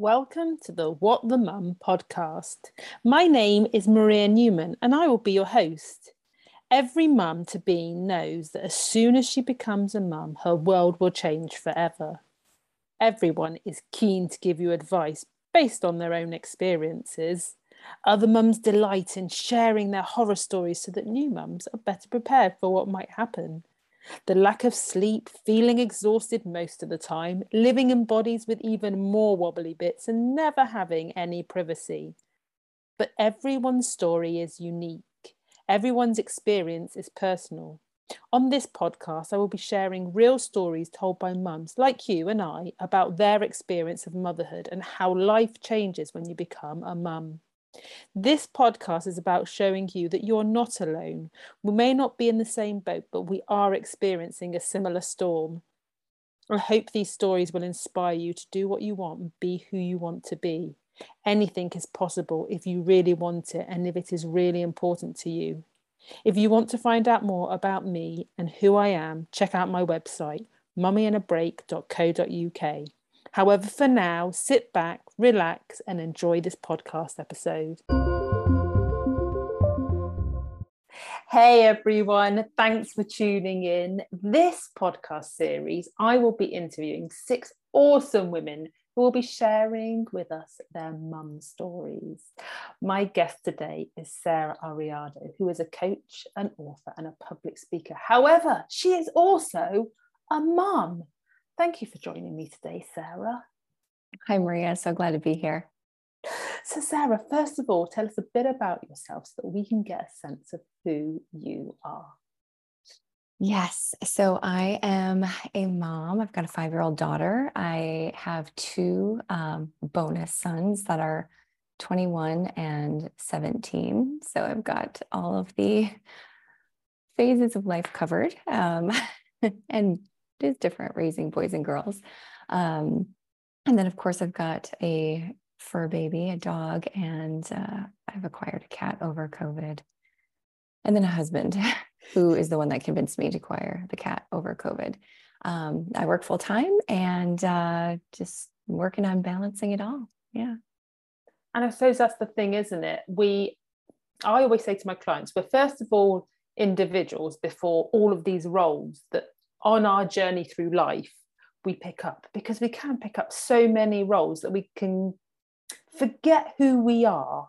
Welcome to the What the Mum podcast. My name is Maria Newman and I will be your host. Every mum to be knows that as soon as she becomes a mum, her world will change forever. Everyone is keen to give you advice based on their own experiences. Other mums delight in sharing their horror stories so that new mums are better prepared for what might happen. The lack of sleep, feeling exhausted most of the time, living in bodies with even more wobbly bits, and never having any privacy. But everyone's story is unique. Everyone's experience is personal. On this podcast, I will be sharing real stories told by mums like you and I about their experience of motherhood and how life changes when you become a mum. This podcast is about showing you that you're not alone. We may not be in the same boat, but we are experiencing a similar storm. I hope these stories will inspire you to do what you want and be who you want to be. Anything is possible if you really want it and if it is really important to you. If you want to find out more about me and who I am, check out my website, mummyonabreak.co.uk. However, for now, sit back, relax, and enjoy this podcast episode. Hey everyone, thanks for tuning in. This podcast series, I will be interviewing six awesome women who will be sharing with us their mum stories. My guest today is Sarah Ariaudo, who is a coach, an author, and a public speaker. However, she is also a mum Thank you for joining me today, Sarah. Hi, Maria. So glad to be here. So, Sarah, first of all, tell us a bit about yourself so that we can get a sense of who you are. Yes. So, I am a mom. I've got a five year old daughter. I have two um, bonus sons that are 21 and 17. So, I've got all of the phases of life covered. Um, and it is different raising boys and girls. Um, and then, of course, I've got a fur baby, a dog, and uh, I've acquired a cat over COVID. And then a husband who is the one that convinced me to acquire the cat over COVID. Um, I work full time and uh, just working on balancing it all. Yeah. And I suppose that's the thing, isn't it? We, I always say to my clients, we're first of all individuals before all of these roles that on our journey through life we pick up because we can pick up so many roles that we can forget who we are.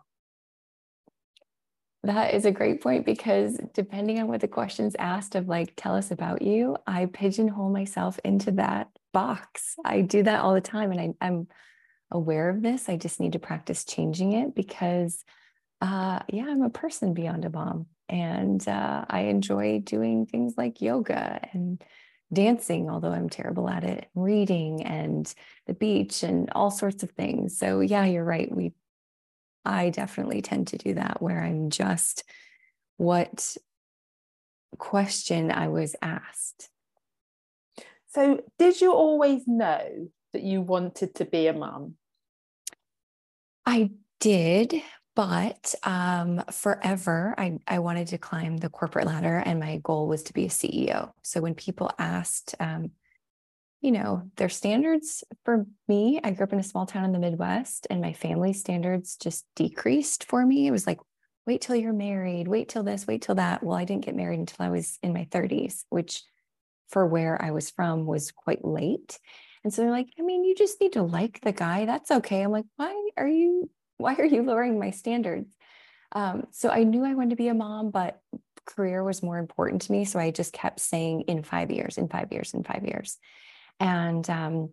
That is a great point because depending on what the questions asked of like tell us about you i pigeonhole myself into that box. I do that all the time and I, i'm aware of this. I just need to practice changing it because uh, yeah i'm a person beyond a mom and uh, i enjoy doing things like yoga and dancing, although I'm terrible at it, reading and the beach and all sorts of things. So yeah, you're right. We I definitely tend to do that where I'm just what question I was asked. So did you always know that you wanted to be a mum? I did, but um, forever I, I wanted to climb the corporate ladder and my goal was to be a ceo so when people asked um, you know their standards for me i grew up in a small town in the midwest and my family standards just decreased for me. It was like wait till you're married wait till this wait till that. Well i didn't get married until i was in my 30s which for where i was from was quite late. And so they're like i mean you just need to like the guy that's okay. I'm like why are you why are you lowering my standards? Um, so I knew I wanted to be a mom, but career was more important to me. So I just kept saying in five years, in five years, in five years. And um,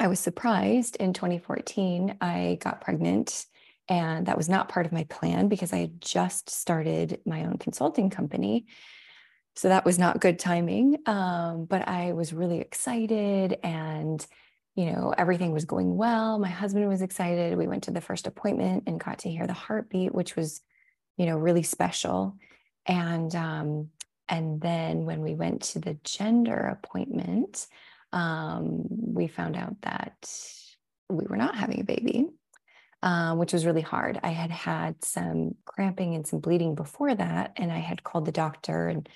I was surprised in 2014, I got pregnant. And that was not part of my plan because I had just started my own consulting company. So that was not good timing. Um, but I was really excited and you know, everything was going well. My husband was excited. We went to the first appointment and got to hear the heartbeat, which was, you know, really special. And um, and then when we went to the gender appointment, um, we found out that we were not having a baby, um, which was really hard. I had had some cramping and some bleeding before that, and I had called the doctor and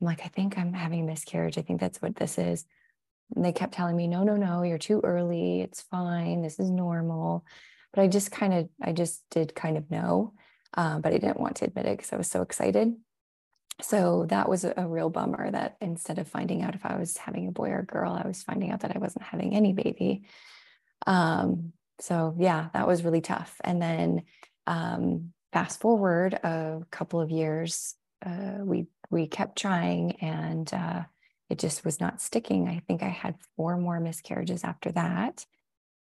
I'm like, I think I'm having a miscarriage. I think that's what this is and they kept telling me, no, no, no, you're too early. It's fine. This is normal. But I just kind of, I just did kind of know, uh, but I didn't want to admit it because I was so excited. So that was a, real bummer that instead of finding out if I was having a boy or a girl, I was finding out that I wasn't having any baby. Um, so yeah, that was really tough. And then um, fast forward a couple of years, uh, we we kept trying, and uh, it just was not sticking. I think I had four more miscarriages after that.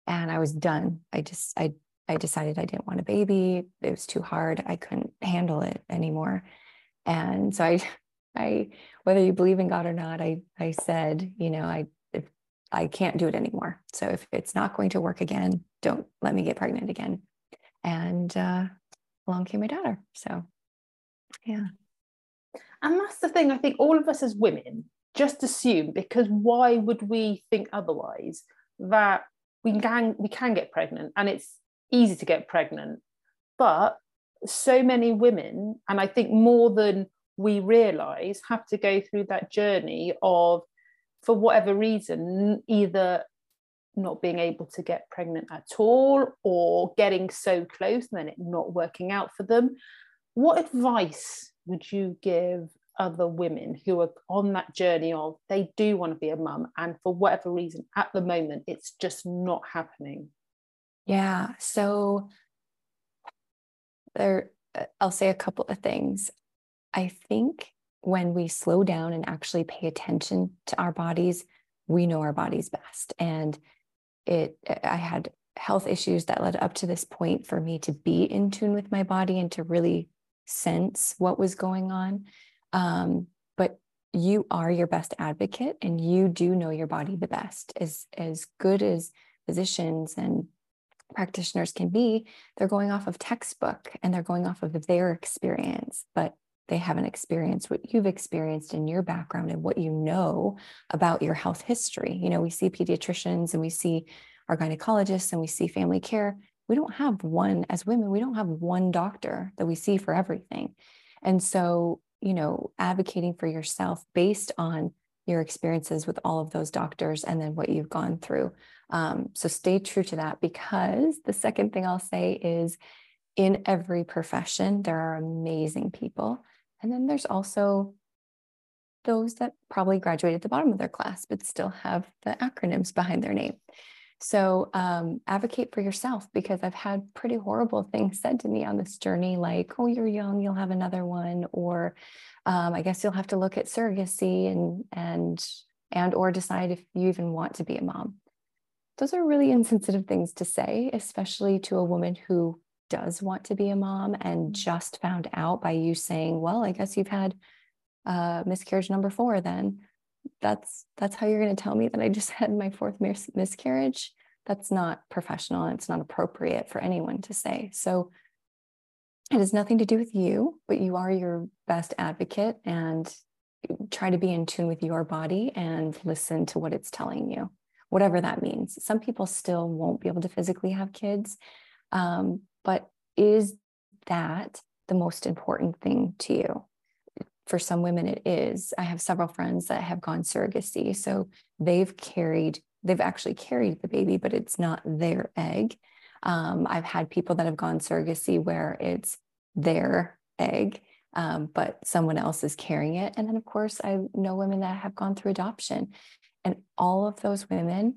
And I was done. I just, I, I decided I didn't want a baby. It was too hard. I couldn't handle it anymore. And so I, I, whether you believe in God or not, I, I said, you know, I, if, I can't do it anymore. So if it's not going to work again, don't let me get pregnant again. And uh, along came my daughter. So, yeah. And that's the thing. I think all of us as women, just assume because why would we think otherwise that we can we can get pregnant and it's easy to get pregnant. But so many women and i think more than we realize have to go through that journey of for whatever reason either not being able to get pregnant at all or getting so close and then it not working out for them. What advice would you give other women who are on that journey of they do want to be a mum and for whatever reason at the moment it's just not happening. Yeah so there uh, i'll say a couple of things. I think when we slow down and actually pay attention to our bodies we know our bodies best. And it i had health issues that led up to this point for me to be in tune with my body and to really sense what was going on um, but you are your best advocate and you do know your body the best. As, as good as physicians and practitioners can be, they're going off of textbook and they're going off of their experience, but they haven't experienced what you've experienced in your background and what you know about your health history. You know, we see pediatricians and we see our gynecologists and we see family care. We don't have one, as women, we don't have one doctor that we see for everything. And so you know, advocating for yourself based on your experiences with all of those doctors and then what you've gone through. Um, so stay true to that because the second thing I'll say is in every profession, there are amazing people. And then there's also those that probably graduated at the bottom of their class, but still have the acronyms behind their name. So um, advocate for yourself because I've had pretty horrible things said to me on this journey, like, "Oh, you're young, you'll have another one," or um, "I guess you'll have to look at surrogacy and and and or decide if you even want to be a mom." Those are really insensitive things to say, especially to a woman who does want to be a mom and mm. just found out by you saying, "Well, I guess you've had uh, miscarriage number four then." That's that's how you're going to tell me that I just had my fourth mis- miscarriage. That's not professional and it's not appropriate for anyone to say. So it has nothing to do with you, but you are your best advocate and try to be in tune with your body and listen to what it's telling you, whatever that means. Some people still won't be able to physically have kids, um, but is that the most important thing to you? For some women it is. I have several friends that have gone surrogacy so they've carried they've actually carried the baby but it's not their egg. Um, i've had people that have gone surrogacy where it's their egg um, but someone else is carrying it. And then of course i know women that have gone through adoption. And all of those women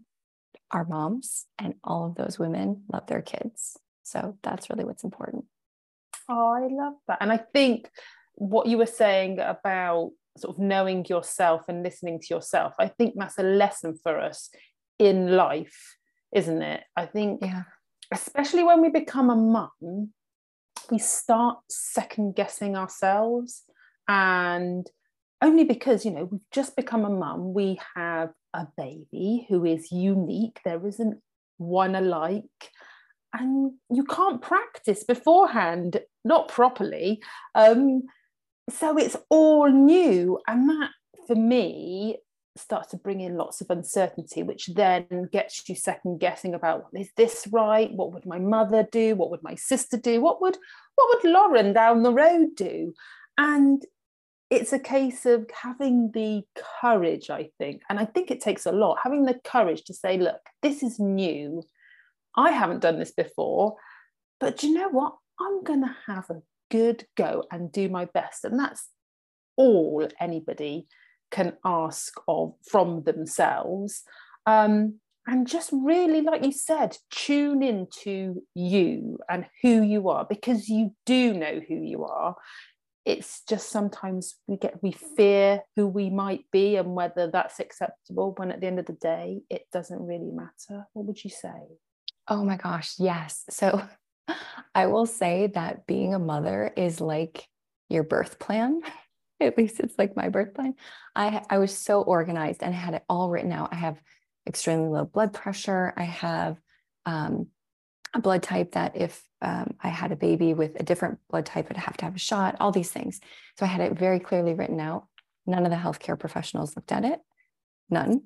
are moms and all of those women love their kids. So that's really what's important. Oh i love that. And i think what you were saying about sort of knowing yourself and listening to yourself, I think that's a lesson for us in life, isn't it? I think, yeah. especially when we become a mum, we start second guessing ourselves. And only because, you know, we've just become a mum, we have a baby who is unique. There isn't one alike and you can't practice beforehand not properly um, so it's all new and that for me starts to bring in lots of uncertainty which then gets you second guessing about well, is this right what would my mother do what would my sister do what would what would lauren down the road do and it's a case of having the courage, I think. And I think it takes a lot, having the courage to say, look, this is new. I haven't done this before. But you know what? I'm going to have a good go and do my best. And that's all anybody can ask of from themselves. Um, and just really, like you said, tune into you and who you are because you do know who you are. It's just sometimes we get we fear who we might be and whether that's acceptable. When at the end of the day, it doesn't really matter. What would you say? Oh my gosh, yes. So I will say that being a mother is like your birth plan. At least it's like my birth plan. I I was so organized and I had it all written out. I have extremely low blood pressure. I have um, a blood type that if um, I had a baby with a different blood type, I'd have to have a shot. All these things. So I had it very clearly written out. None of the healthcare professionals looked at it. None.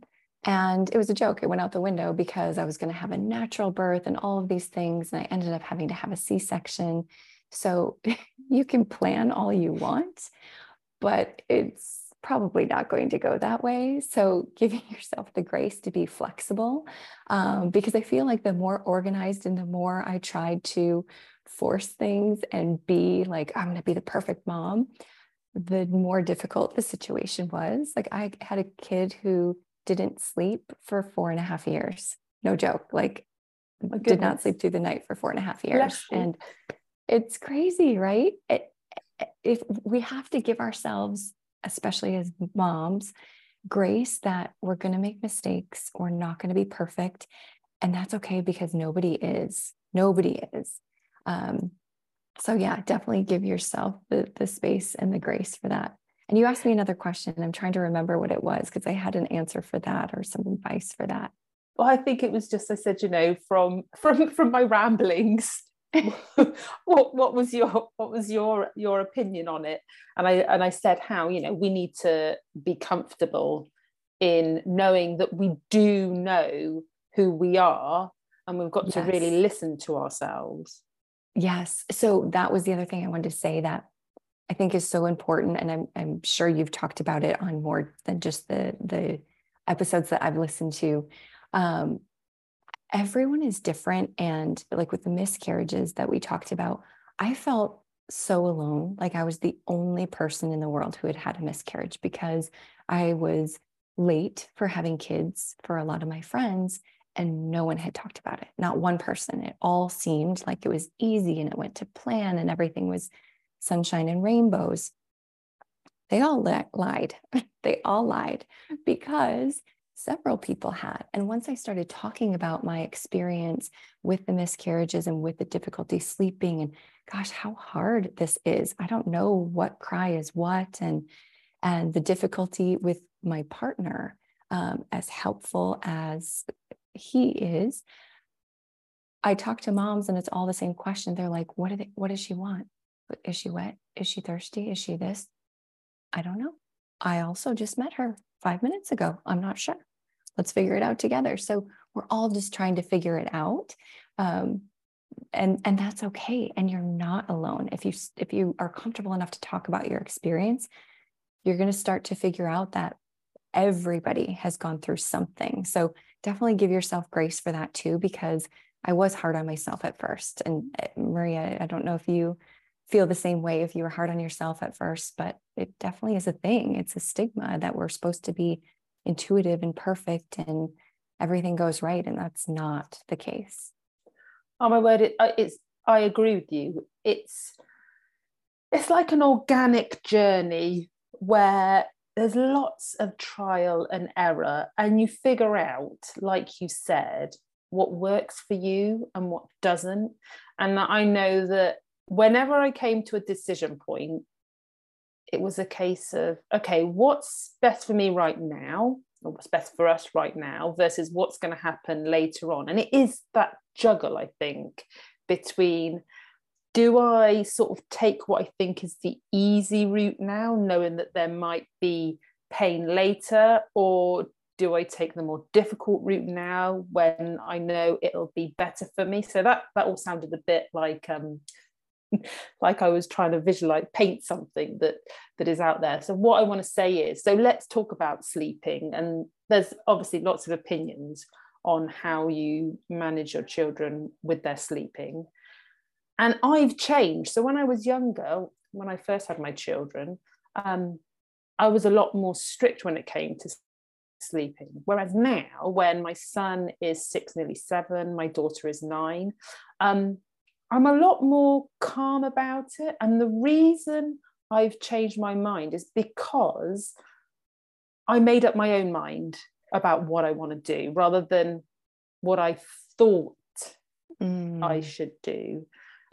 And it was a joke. It went out the window because I was going to have a natural birth and all of these things. And I ended up having to have a C section. So you can plan all you want, but it's probably not going to go that way. So giving yourself the grace to be flexible, um, because I feel like the more organized and the more I tried to force things and be like, I'm going to be the perfect mom, the more difficult the situation was. Like I had a kid who didn't sleep for four and a half years. No joke. Like did not sleep through the night for four and a half years. And it's crazy, right? It, if we have to give ourselves, especially as moms, grace that we're going to make mistakes, we're not going to be perfect. And that's okay because nobody is. Nobody is. Um, so yeah, definitely give yourself the, the space and the grace for that. And you asked me another question. I'm trying to remember what it was because I had an answer for that or some advice for that. Well, I think it was just I said, you know, from from from my ramblings, what what was your what was your your opinion on it? And I and I said how, you know, we need to be comfortable in knowing that we do know who we are and we've got yes. to really listen to ourselves. Yes. So that was the other thing I wanted to say that I think is so important. And I'm, I'm sure you've talked about it on more than just the, the episodes that I've listened to. Um, everyone is different. And like with the miscarriages that we talked about, I felt so alone. Like I was the only person in the world who had had a miscarriage because I was late for having kids for a lot of my friends and no one had talked about it. Not one person. It all seemed like it was easy and it went to plan and everything was sunshine and rainbows. They all lied. they all lied because several people had. And once I started talking about my experience with the miscarriages and with the difficulty sleeping, and gosh, how hard this is. I don't know what cry is what, and and the difficulty with my partner, um, as helpful as he is. I talk to moms and it's all the same question. They're like, what do they, what does she want? Is she wet? Is she thirsty? Is she this? I don't know. I also just met her five minutes ago. I'm not sure. Let's figure it out together. So we're all just trying to figure it out. Um, and and that's okay and you're not alone if you if you are comfortable enough to talk about your experience you're going to start to figure out that everybody has gone through something so definitely give yourself grace for that too because i was hard on myself at first and eh, maria i don't know if you feel the same way if you were hard on yourself at first, but it definitely is a thing. It's a stigma that we're supposed to be intuitive and perfect and everything goes right. And that's not the case. Oh my word, it, it's, I agree with you. It's, it's like an organic journey where there's lots of trial and error and you figure out like you said what works for you and what doesn't and i know that whenever I came to a decision point, it was a case of, okay, what's best for me right now, or what's best for us right now, versus what's going to happen later on. And it is that juggle, I think, between do I sort of take what I think is the easy route now, knowing that there might be pain later, or do I take the more difficult route now when I know it'll be better for me? So that that all sounded a bit like um, like I was trying to visualize, paint something that that is out there. So what I want to say is, so let's talk about sleeping. And there's obviously lots of opinions on how you manage your children with their sleeping. And I've changed. So when I was younger, when I first had my children, um, I was a lot more strict when it came to sleeping. Whereas now, when my son is six, nearly seven, my daughter is nine, um, I'm a lot more calm about it. And the reason I've changed my mind is because I made up my own mind about what I want to do rather than what I thought mm. I should do.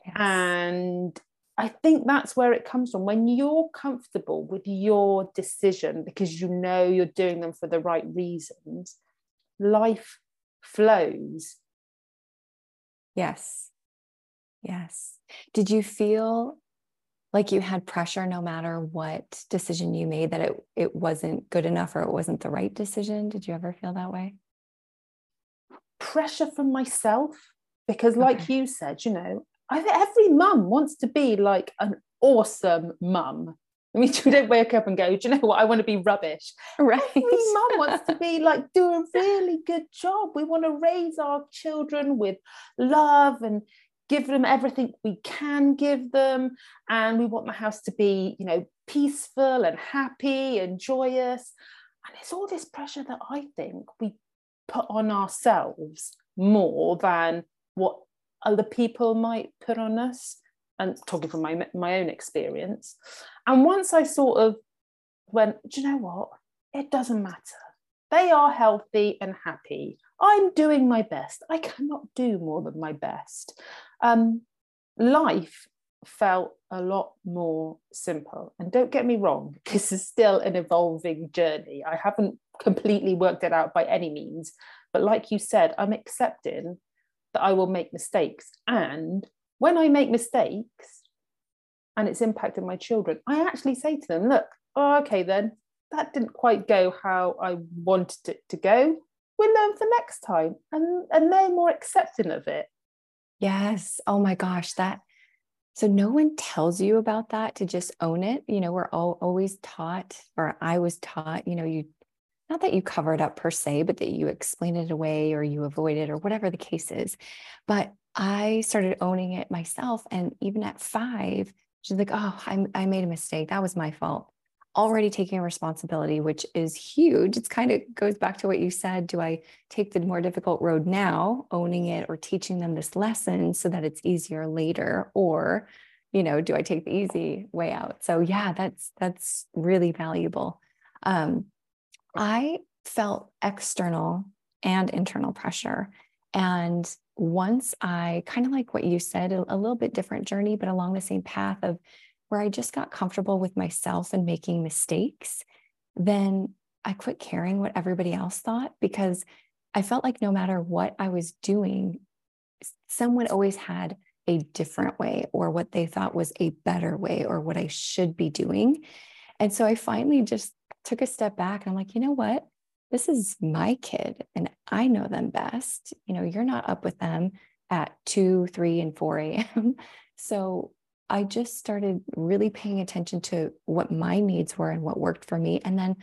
Yes. And I think that's where it comes from. When you're comfortable with your decision because you know you're doing them for the right reasons, life flows. Yes. Yes. Did you feel like you had pressure no matter what decision you made that it, it wasn't good enough or it wasn't the right decision? Did you ever feel that way? Pressure from myself. Because, like okay. you said, you know, I every mum wants to be like an awesome mum. I mean, we don't wake up and go, do you know what? I want to be rubbish. Right. Every mum wants to be like, do a really good job. We want to raise our children with love and give them everything we can give them. And we want the house to be, you know, peaceful and happy and joyous. And it's all this pressure that I think we put on ourselves more than what other people might put on us. And talking from my my own experience. And once i sort of went do you know what? It doesn't matter. They are healthy and happy. I'm doing my best. I cannot do more than my best um, life felt a lot more simple and don't get me wrong this is still an evolving journey i haven't completely worked it out by any means but like you said i'm accepting that I will make mistakes. And when I make mistakes and it's impacted my children, I actually say to them, look, oh, okay, then that didn't quite go how I wanted it to go. We'll learn for next time. And, and they're more accepting of it. Yes. Oh my gosh. That so no one tells you about that to just own it. You know, we're all always taught, or I was taught, you know, you not that you cover it up per se, but that you explain it away or you avoid it or whatever the case is. But I started owning it myself. And even at five, she's like, oh, I, I made a mistake. That was my fault. Already taking responsibility, which is huge. It's kind of goes back to what you said. Do I take the more difficult road now, owning it or teaching them this lesson so that it's easier later? Or, you know, do I take the easy way out? So yeah, that's that's really valuable. Um, I felt external and internal pressure. And once I kind of like what you said, a, a, little bit different journey, but along the same path of where I just got comfortable with myself and making mistakes, then I quit caring what everybody else thought because I felt like no matter what I was doing, someone always had a different way or what they thought was a better way or what I should be doing. And so I finally just took a step back and I'm like, you know what? This is my kid and I know them best. You know, you're not up with them at 2, 3, and 4 a.m. So I just started really paying attention to what my needs were and what worked for me. And then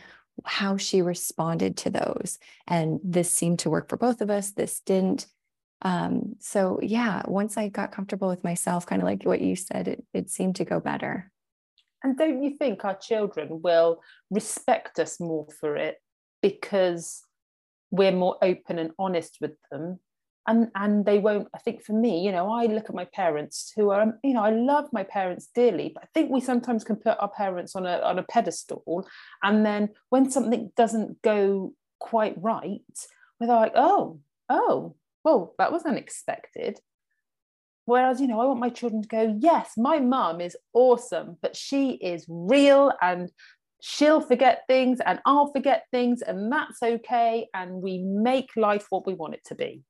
how she responded to those. And this seemed to work for both of us. This didn't. Um, so yeah, once I got comfortable with myself, kind of like what you said, it, it seemed to go better. And don't you think our children will respect us more for it because we're more open and honest with them? And, and they won't, I think for me, you know, I look at my parents who are, you know, I love my parents dearly, but I think we sometimes can put our parents on a, on a pedestal. And then when something doesn't go quite right, we're like, oh, oh, well, that was unexpected. Whereas, you know, I want my children to go, yes, my mum is awesome, but she is real and she'll forget things and I'll forget things, and that's okay. And we make life what we want it to be.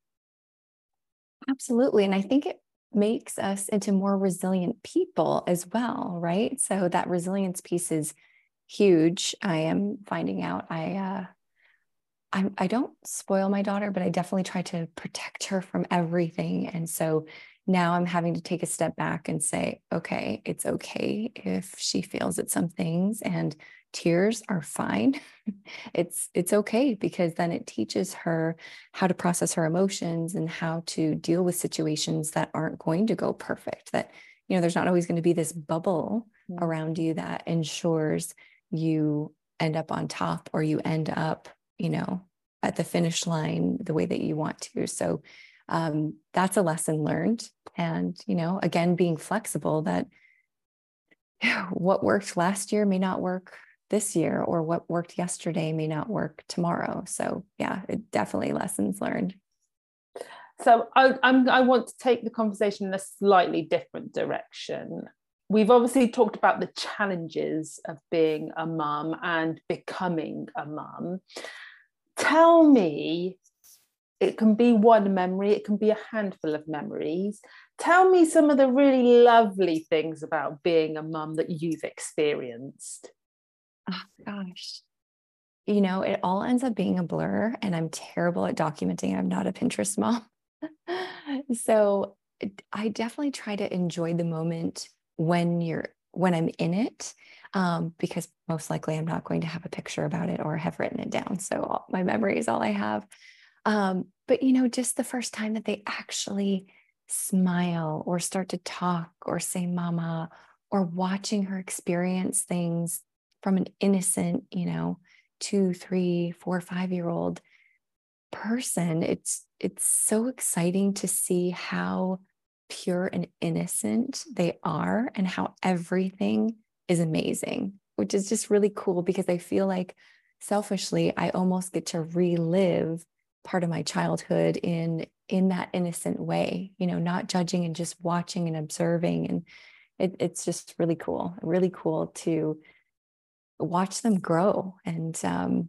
Absolutely. And I think it makes us into more resilient people as well, right? So that resilience piece is huge. I am finding out I, uh, I, I don't spoil my daughter, but I definitely try to protect her from everything. And so now I'm having to take a step back and say, okay, it's okay if she feels at some things and tears are fine. it's it's okay because then it teaches her how to process her emotions and how to deal with situations that aren't going to go perfect. That you know, there's not always going to be this bubble mm-hmm. around you that ensures you end up on top or you end up, you know, at the finish line the way that you want to. So um, that's a lesson learned. And, you know, again, being flexible that what worked last year may not work this year, or what worked yesterday may not work tomorrow. So, yeah, it definitely lessons learned. So, I, I'm, I want to take the conversation in a slightly different direction. We've obviously talked about the challenges of being a mum and becoming a mum. Tell me it can be one memory, it can be a handful of memories. Tell me some of the really lovely things about being a mum that you've experienced. Oh, gosh. You know, it all ends up being a blur, and I'm terrible at documenting. I'm not a Pinterest mom. so I definitely try to enjoy the moment when you're when I'm in it, um, because most likely I'm not going to have a picture about it or have written it down. So all, my memory is all I have. Um, but, you know, just the first time that they actually smile or start to talk or say mama or watching her experience things from an innocent, you know, two, three, four, five year old person, it's it's so exciting to see how pure and innocent they are and how everything is amazing, which is just really cool because I feel like selfishly, I almost get to relive part of my childhood in in that innocent way you know not judging and just watching and observing. And it, it's just really cool really cool to watch them grow and um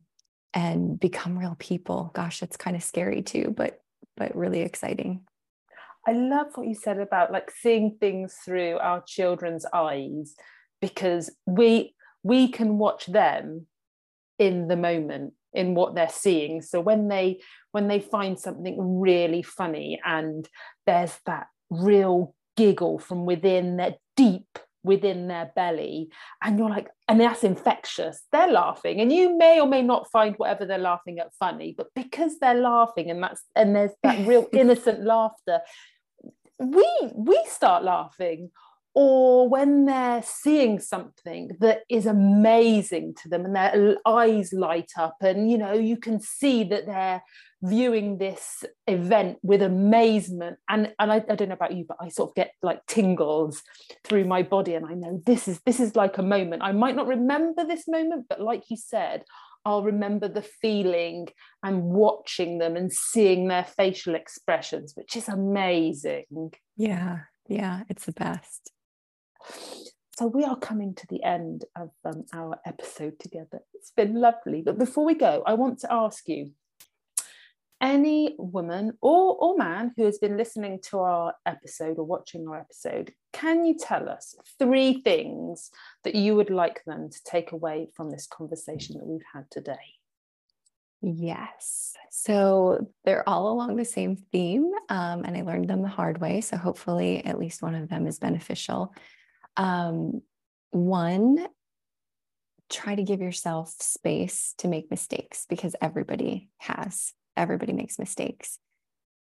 and become real people. Gosh it's kind of scary too but but really exciting. I love what you said about like seeing things through our children's eyes because we we can watch them in the moment in what they're seeing. So when they when they find something really funny and there's that real giggle from within that deep within their belly and you're like and that's infectious. They're laughing and you may or may not find whatever they're laughing at funny but because they're laughing and that's and there's that real innocent laughter we we start laughing or when they're seeing something that is amazing to them and their eyes light up and you know you can see that they're viewing this event with amazement and and I, I, don't know about you but I sort of get like tingles through my body and I know this is this is like a moment I might not remember this moment but like you said I'll remember the feeling and watching them and seeing their facial expressions which is amazing yeah yeah it's the best so we are coming to the end of um, our episode together. It's been lovely. But before we go, I want to ask you any woman or, or man who has been listening to our episode or watching our episode, can you tell us three things that you would like them to take away from this conversation that we've had today? Yes. So they're all along the same theme, um, and I learned them the hard way. So hopefully, at least one of them is beneficial. Um, one, try to give yourself space to make mistakes because everybody has, everybody makes mistakes.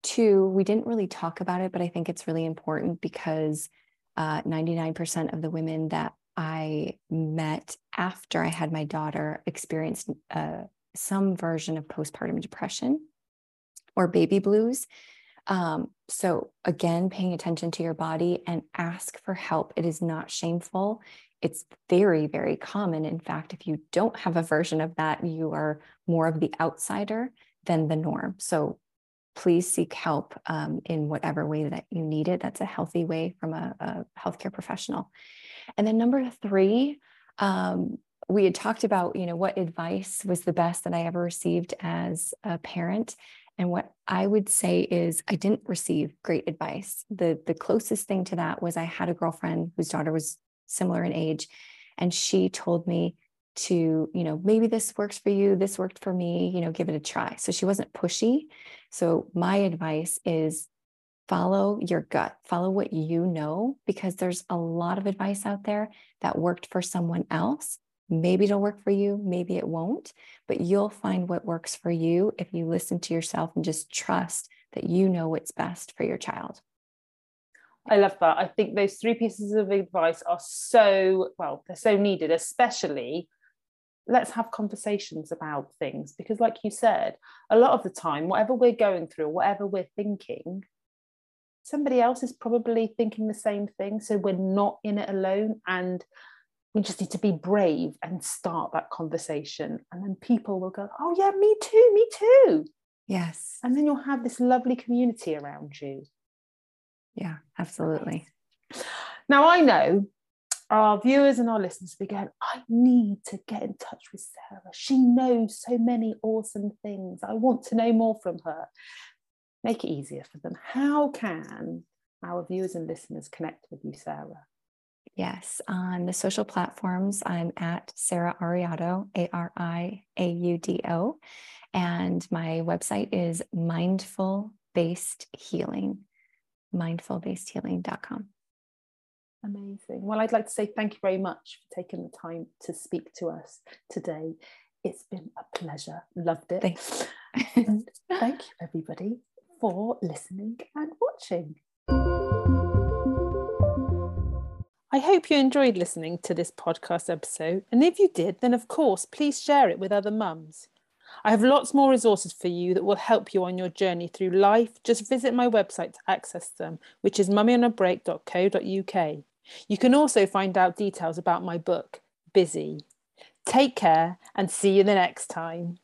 Two, we didn't really talk about it, but I think it's really important because uh, 99% of the women that I met after I had my daughter experienced uh, some version of postpartum depression or baby blues. Um, so, again, paying attention to your body and ask for help. It is not shameful. It's very, very common. In fact, if you don't have a version of that, you are more of the outsider than the norm. So, please seek help um, in whatever way that you need it. That's a healthy way from a, a healthcare professional. And then, number three, um, we had talked about, you know, what advice was the best that I ever received as a parent. And what I would say is I didn't receive great advice. The the closest thing to that was I had a girlfriend whose daughter was similar in age and she told me to, you know, maybe this works for you, this worked for me, you know, give it a try. So she wasn't pushy. So my advice is follow your gut, follow what you know, because there's a lot of advice out there that worked for someone else. Maybe it'll work for you, maybe it won't, but you'll find what works for you if you listen to yourself and just trust that you know what's best for your child. I love that. I think those three pieces of advice are so, well, they're so needed, especially let's have conversations about things because like you said a lot of the time whatever we're going through whatever we're thinking somebody else is probably thinking the same thing. So we're not in it alone and we just need to be brave and start that conversation. And then people will go oh yeah me too me too. Yes. And then you'll have this lovely community around you. Yeah absolutely. Now i know our viewers and our listeners will be going, I need to get in touch with Sarah. She knows so many awesome things. I want to know more from her. Make it easier for them. How can our viewers and listeners connect with you, Sarah? Yes, on the social platforms, I'm at Sarah Ariaudo, A R I A U D O. And my website is mindful based healing, mindfulbasedhealing.com. Amazing. Well, I'd like to say thank you very much for taking the time to speak to us today. It's been a pleasure. Loved it. Thanks. and thank you, everybody, for listening and watching. I hope you enjoyed listening to this podcast episode. And if you did, then of course, please share it with other mums. I have lots more resources for you that will help you on your journey through life. Just visit my website to access them, which is mummyonabreak.co.uk. You can also find out details about my book, Busy. Take care and see you the next time.